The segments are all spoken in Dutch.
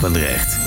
Papendrecht.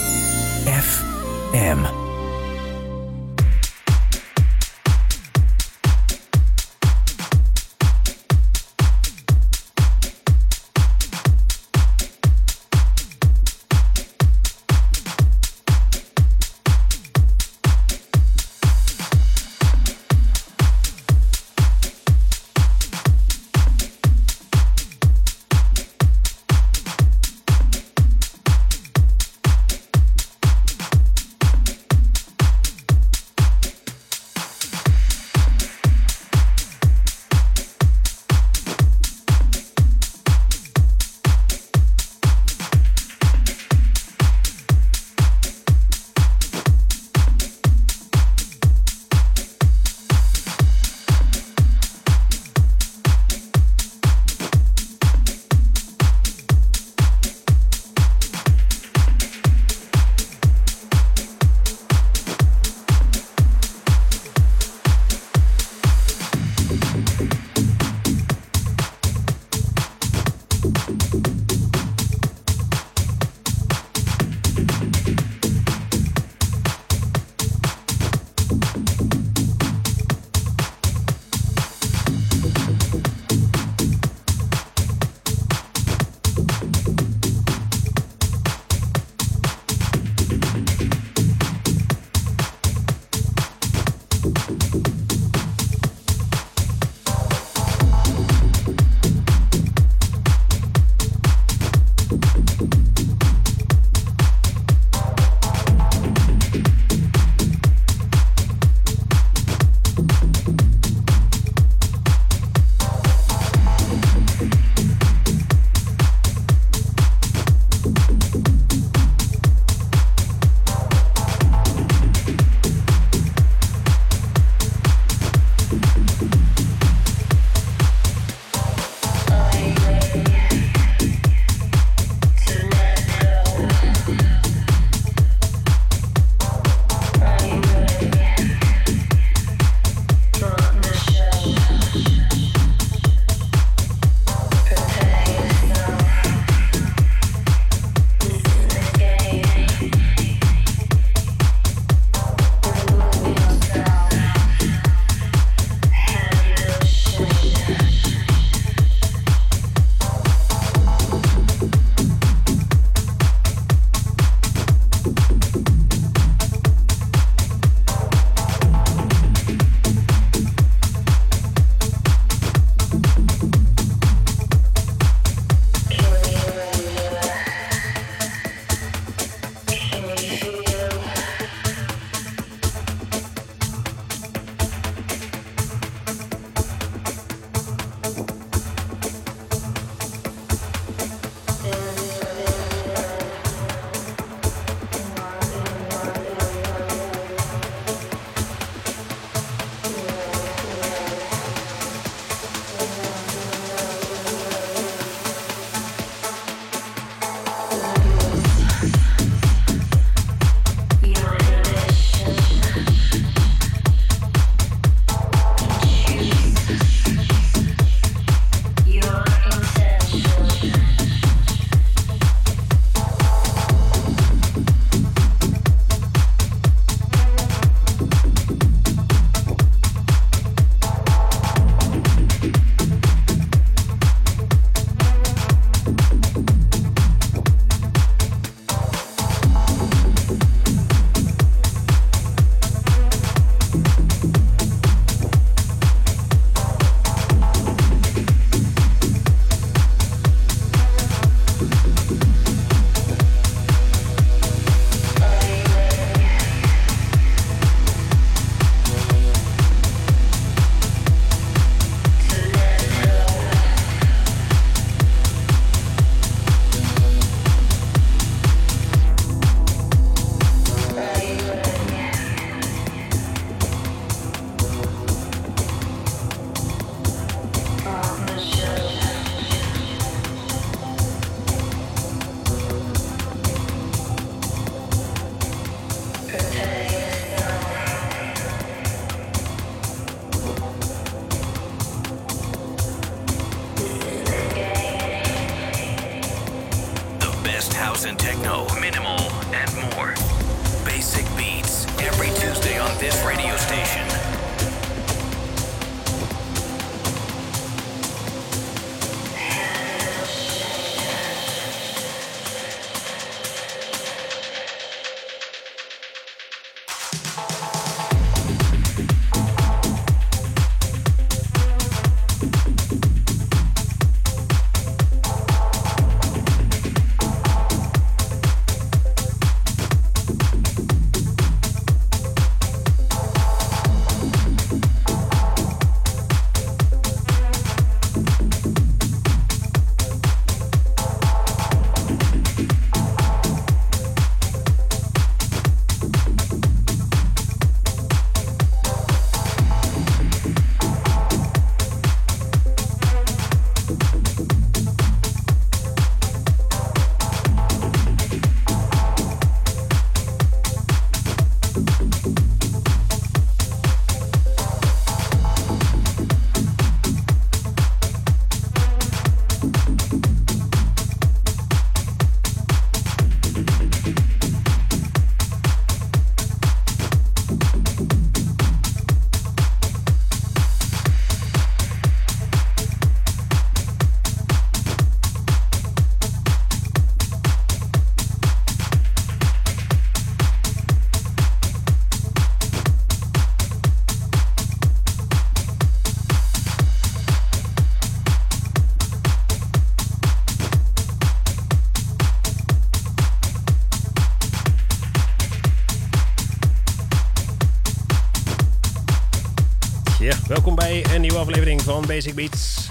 Basic Beats.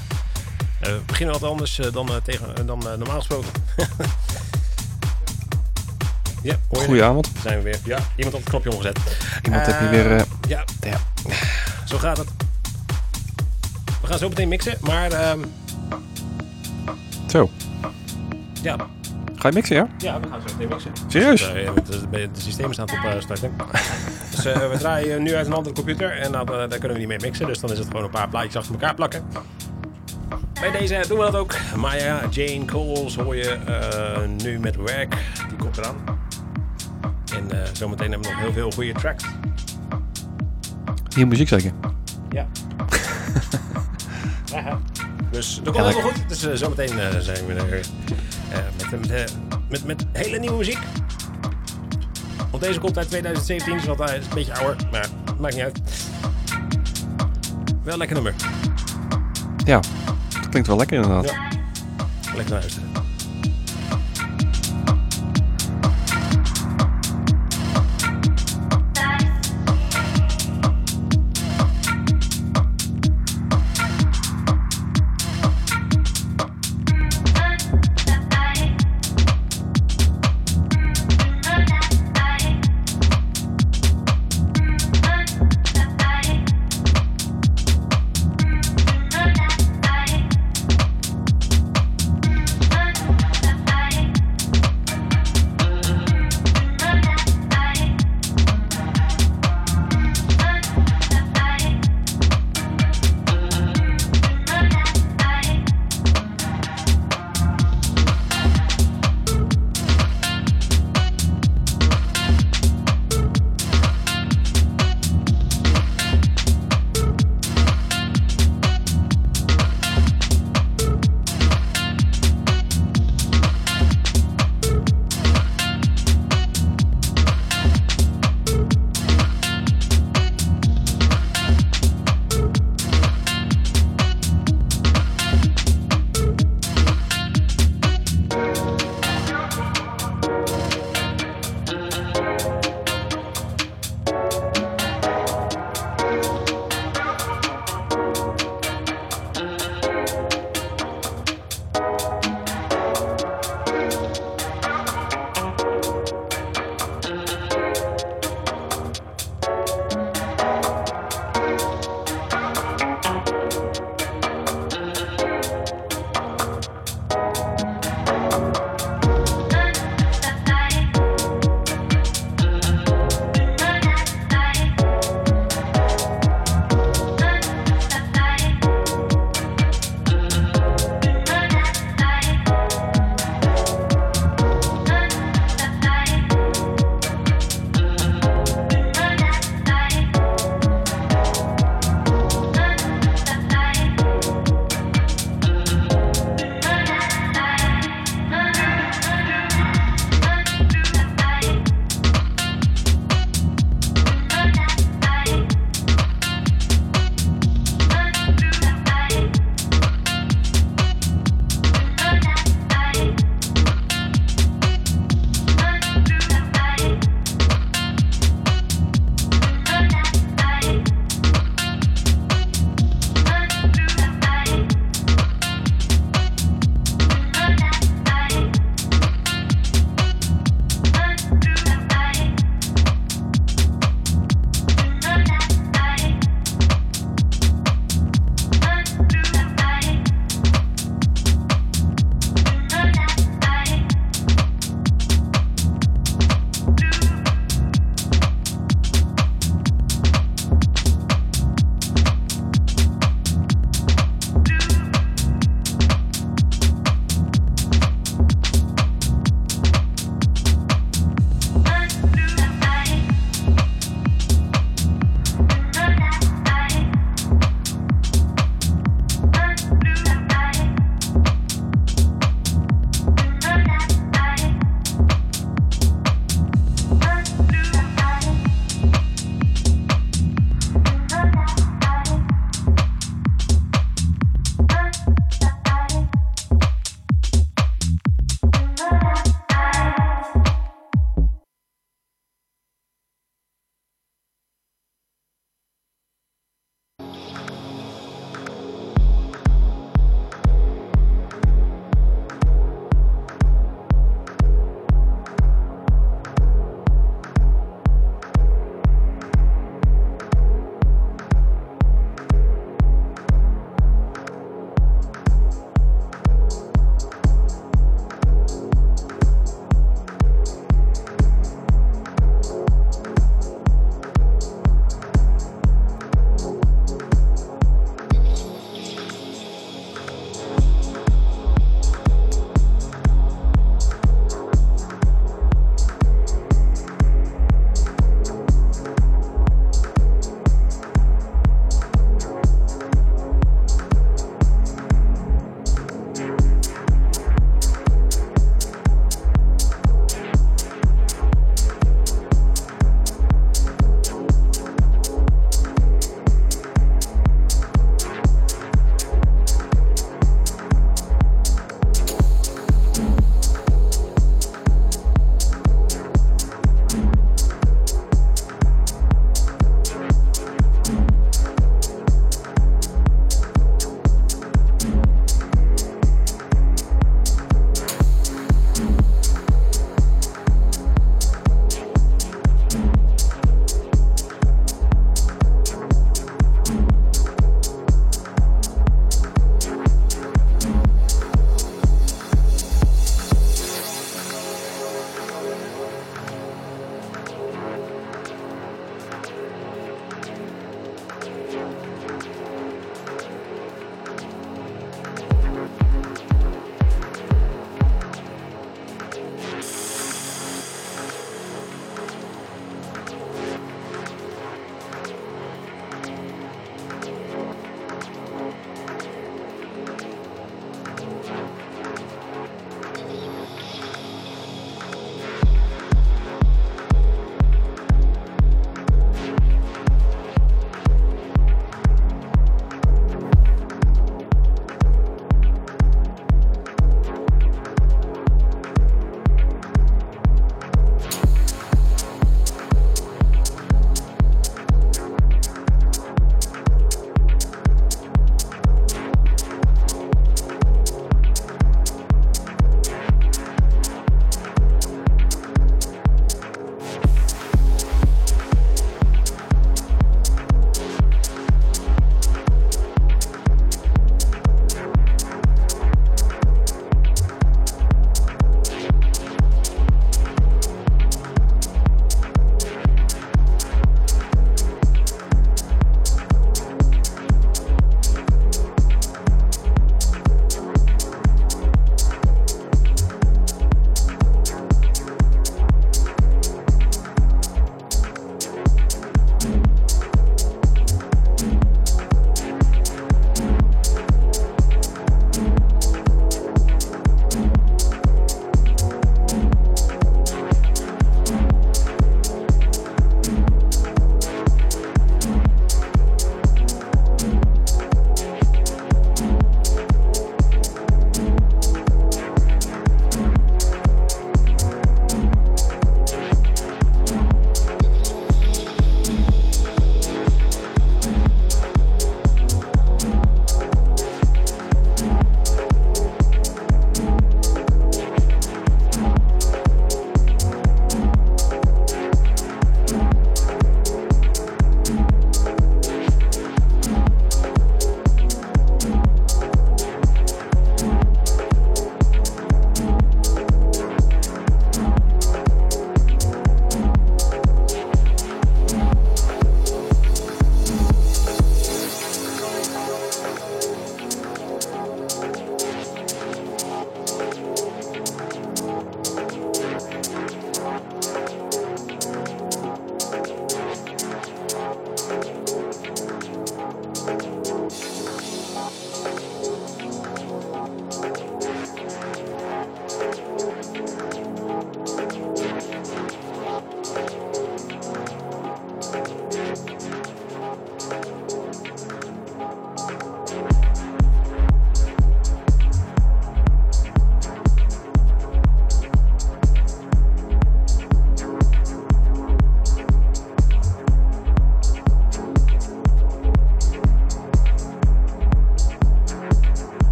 Eh, we beginnen wat anders eh, dan, eh, tegen, dan normaal gesproken. ja? Goedenavond. Zijn we weer. Ja, iemand had het knopje omgezet. Iemand heb je weer... Ja, ja. zo gaat het. We gaan zo meteen mixen, maar ehm, Zo, ja, ga je mixen, ja? ja, we gaan zo meteen mixen. Serieus? Dus, de, de, de systemen staan op eh, starten. Dus eh, we draaien nu uit een andere computer en dan, eh, daar kunnen we niet mee mixen. Dus dan is het gewoon een paar plaatjes achter elkaar plakken. Bij deze doen we dat ook. Maya Jane Coles hoor je eh, nu met werk. Die komt eraan. En zometeen hebben we nog heel veel goede tracks. Hier muziek zeker. Ja. ja. Dus dat komt helemaal goed. Dus zometeen zijn we er met, met, met hele nieuwe muziek. Deze komt uit 2017, dus wat, eh, is een beetje ouder. Maar maakt niet uit. Wel een lekker nummer. Ja, dat klinkt wel lekker inderdaad. Ja. Lekker luisteren. Bye.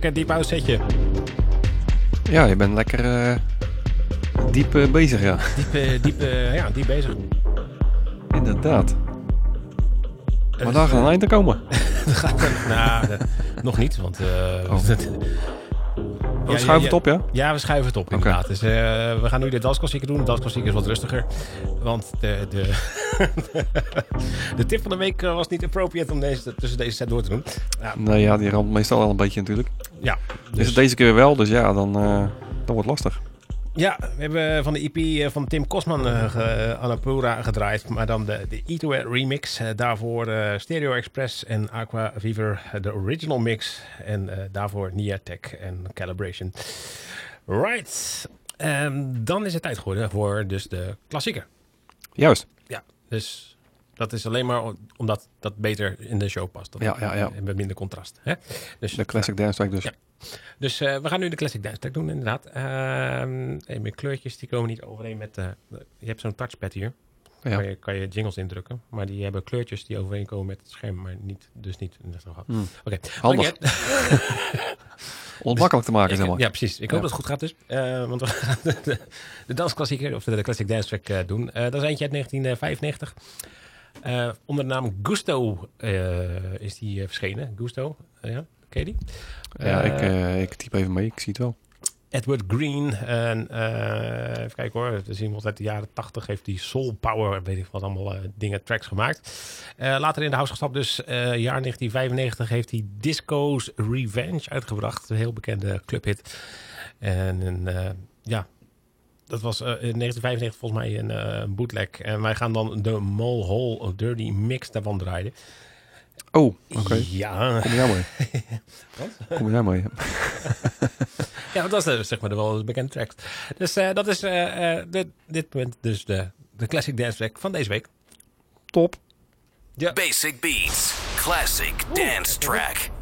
Lekker diep house setje. Ja, je bent lekker eh, diep eh, bezig, ja. Diep, eh, diep, ja, diep bezig. Inderdaad. Maar daar gaat een eind aan komen. nou, nog niet, want... Oh. We schuiven ja, het op, ja? Ja, we schuiven het op inderdaad. Dus we gaan nu de dansklassieker doen. De dansklassieker is wat rustiger. Want de, de, de tip van de week was niet appropriate om deze, tussen deze set door te doen. Ja, Nee, ja, die ramt meestal wel een beetje natuurlijk. Is dus, het deze keer wel, dus ja, dan, eh dan wordt het lastig. ja, we hebben van de EP eh, van Tim Kosman eh ge, Annapura gedraaid. Maar dan de, de Eatware remix. Eh, daarvoor eh, Stereo Express en Aqua eh, de original mix. En eh, daarvoor Nia Tech en Calibration. Right. Ehm, dan is het tijd geworden voor dus de klassieker. Juist. Ja, dus dat is alleen maar omdat dat beter in de show past. Dat Ja, ja, ja. En met minder contrast. Hè? Dus, De classic dance track dus. Ja. dus eh, we gaan nu de Classic Dance Track doen, inderdaad. Ehm en mijn kleurtjes die komen niet overeen met... eh, je hebt zo'n touchpad hier. Ja. Waar je, kan je jingles indrukken. Maar die hebben kleurtjes die overeenkomen met het scherm. Maar niet, dus niet in geval. Hmm. Oké. Handig. Onmakkelijk te maken, zeg maar. Ja, precies. Ik hoop Ja. dat het goed gaat dus. Eh, want we gaan de, de, de dansklassieker, of de, de Classic Dance Track doen. Eh, dat is eentje uit 1995. Eh, onder de naam Gusto eh, is die eh, verschenen. Gusto, Eh, ja, ken je die? Ja, ik, ik typ even mee, ik zie het wel. Edward Green. En, even kijken hoor. We zien iemand uit de jaren 80 heeft die Soul Power, weet ik wat allemaal dingen, tracks gemaakt. Later in de house gestapt, dus jaar 1995 heeft hij Disco's Revenge uitgebracht. Een heel bekende clubhit. En ja, dat was eh, in 1995 volgens mij een eh, bootleg. En wij gaan dan de Mole Hole Dirty Mix daarvan draaien. Oh, oké. Ja, Kom je daar mee? Kom je daar mee? Ja, dat is eh, zeg maar de wel bekende tracks. Dus eh, dat is eh, eh, dit, dit moment dus de, de Classic Dance Track van deze week. Top. Basic Beats. Classic Dance Track.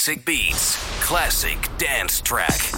Basic Beats, classic dance track.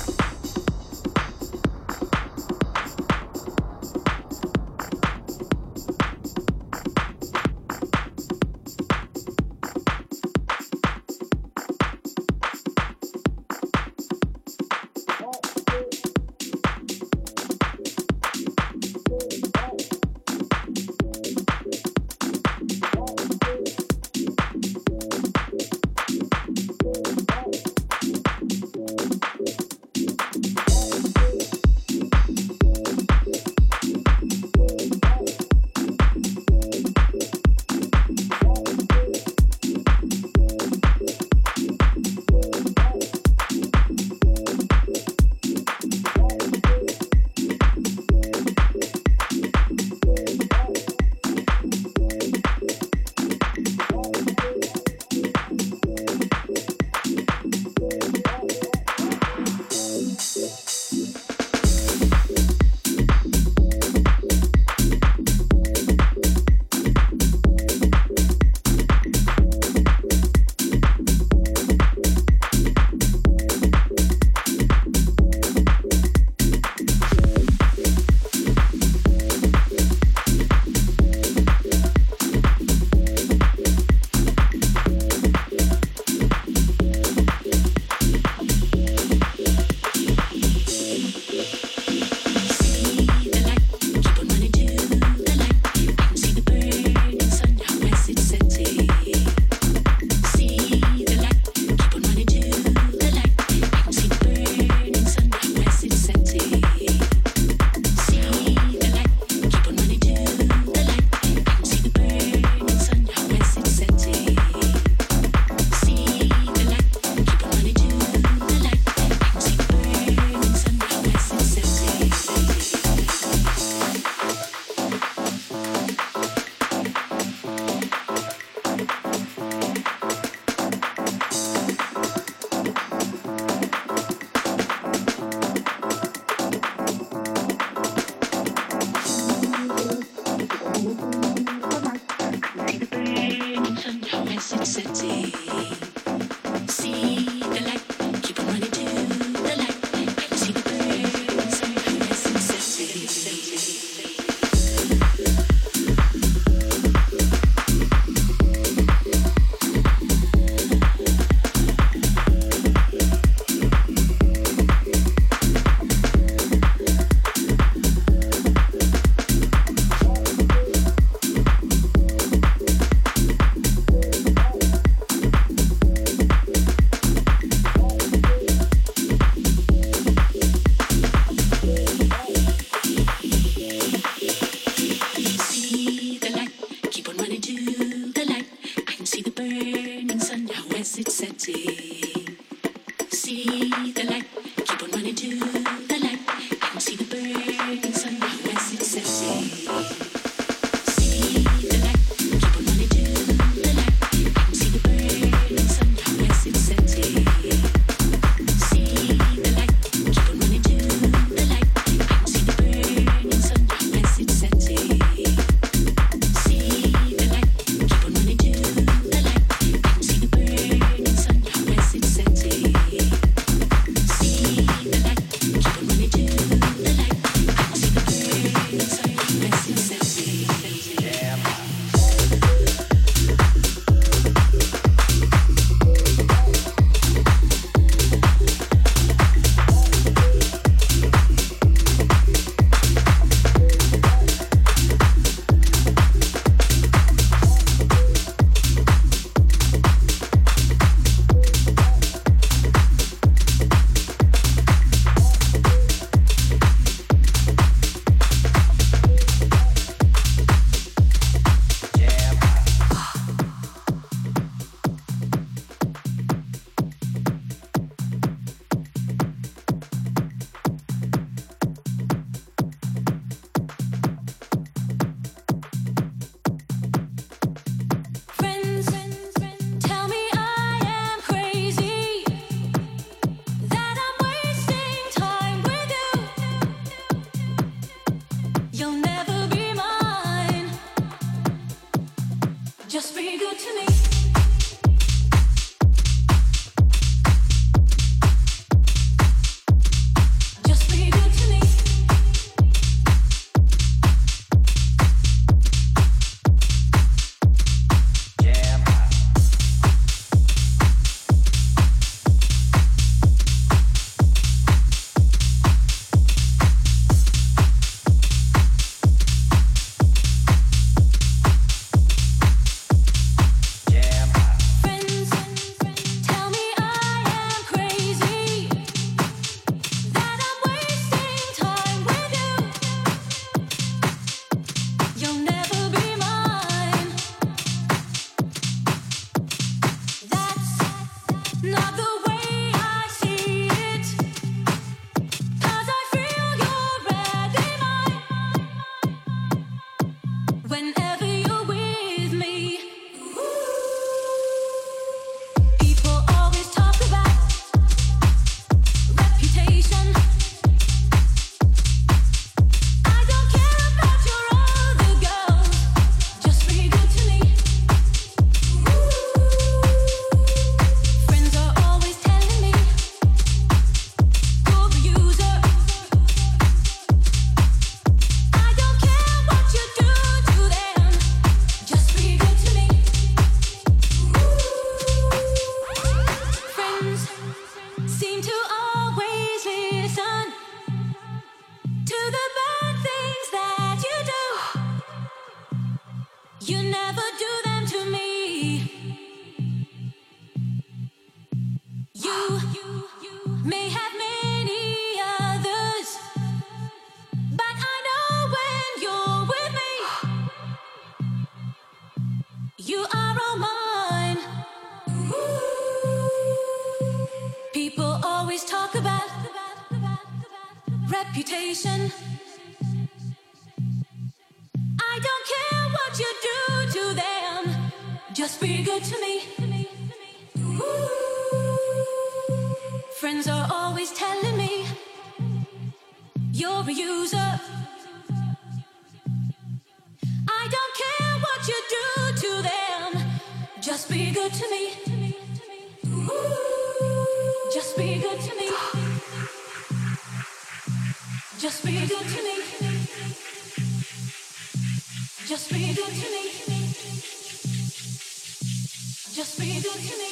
Just be good to me.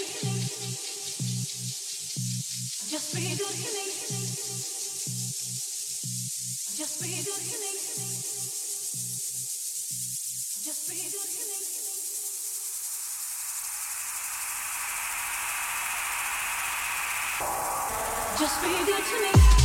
Just be good to me. Just be good to me. Just be good to me. Just be good to me.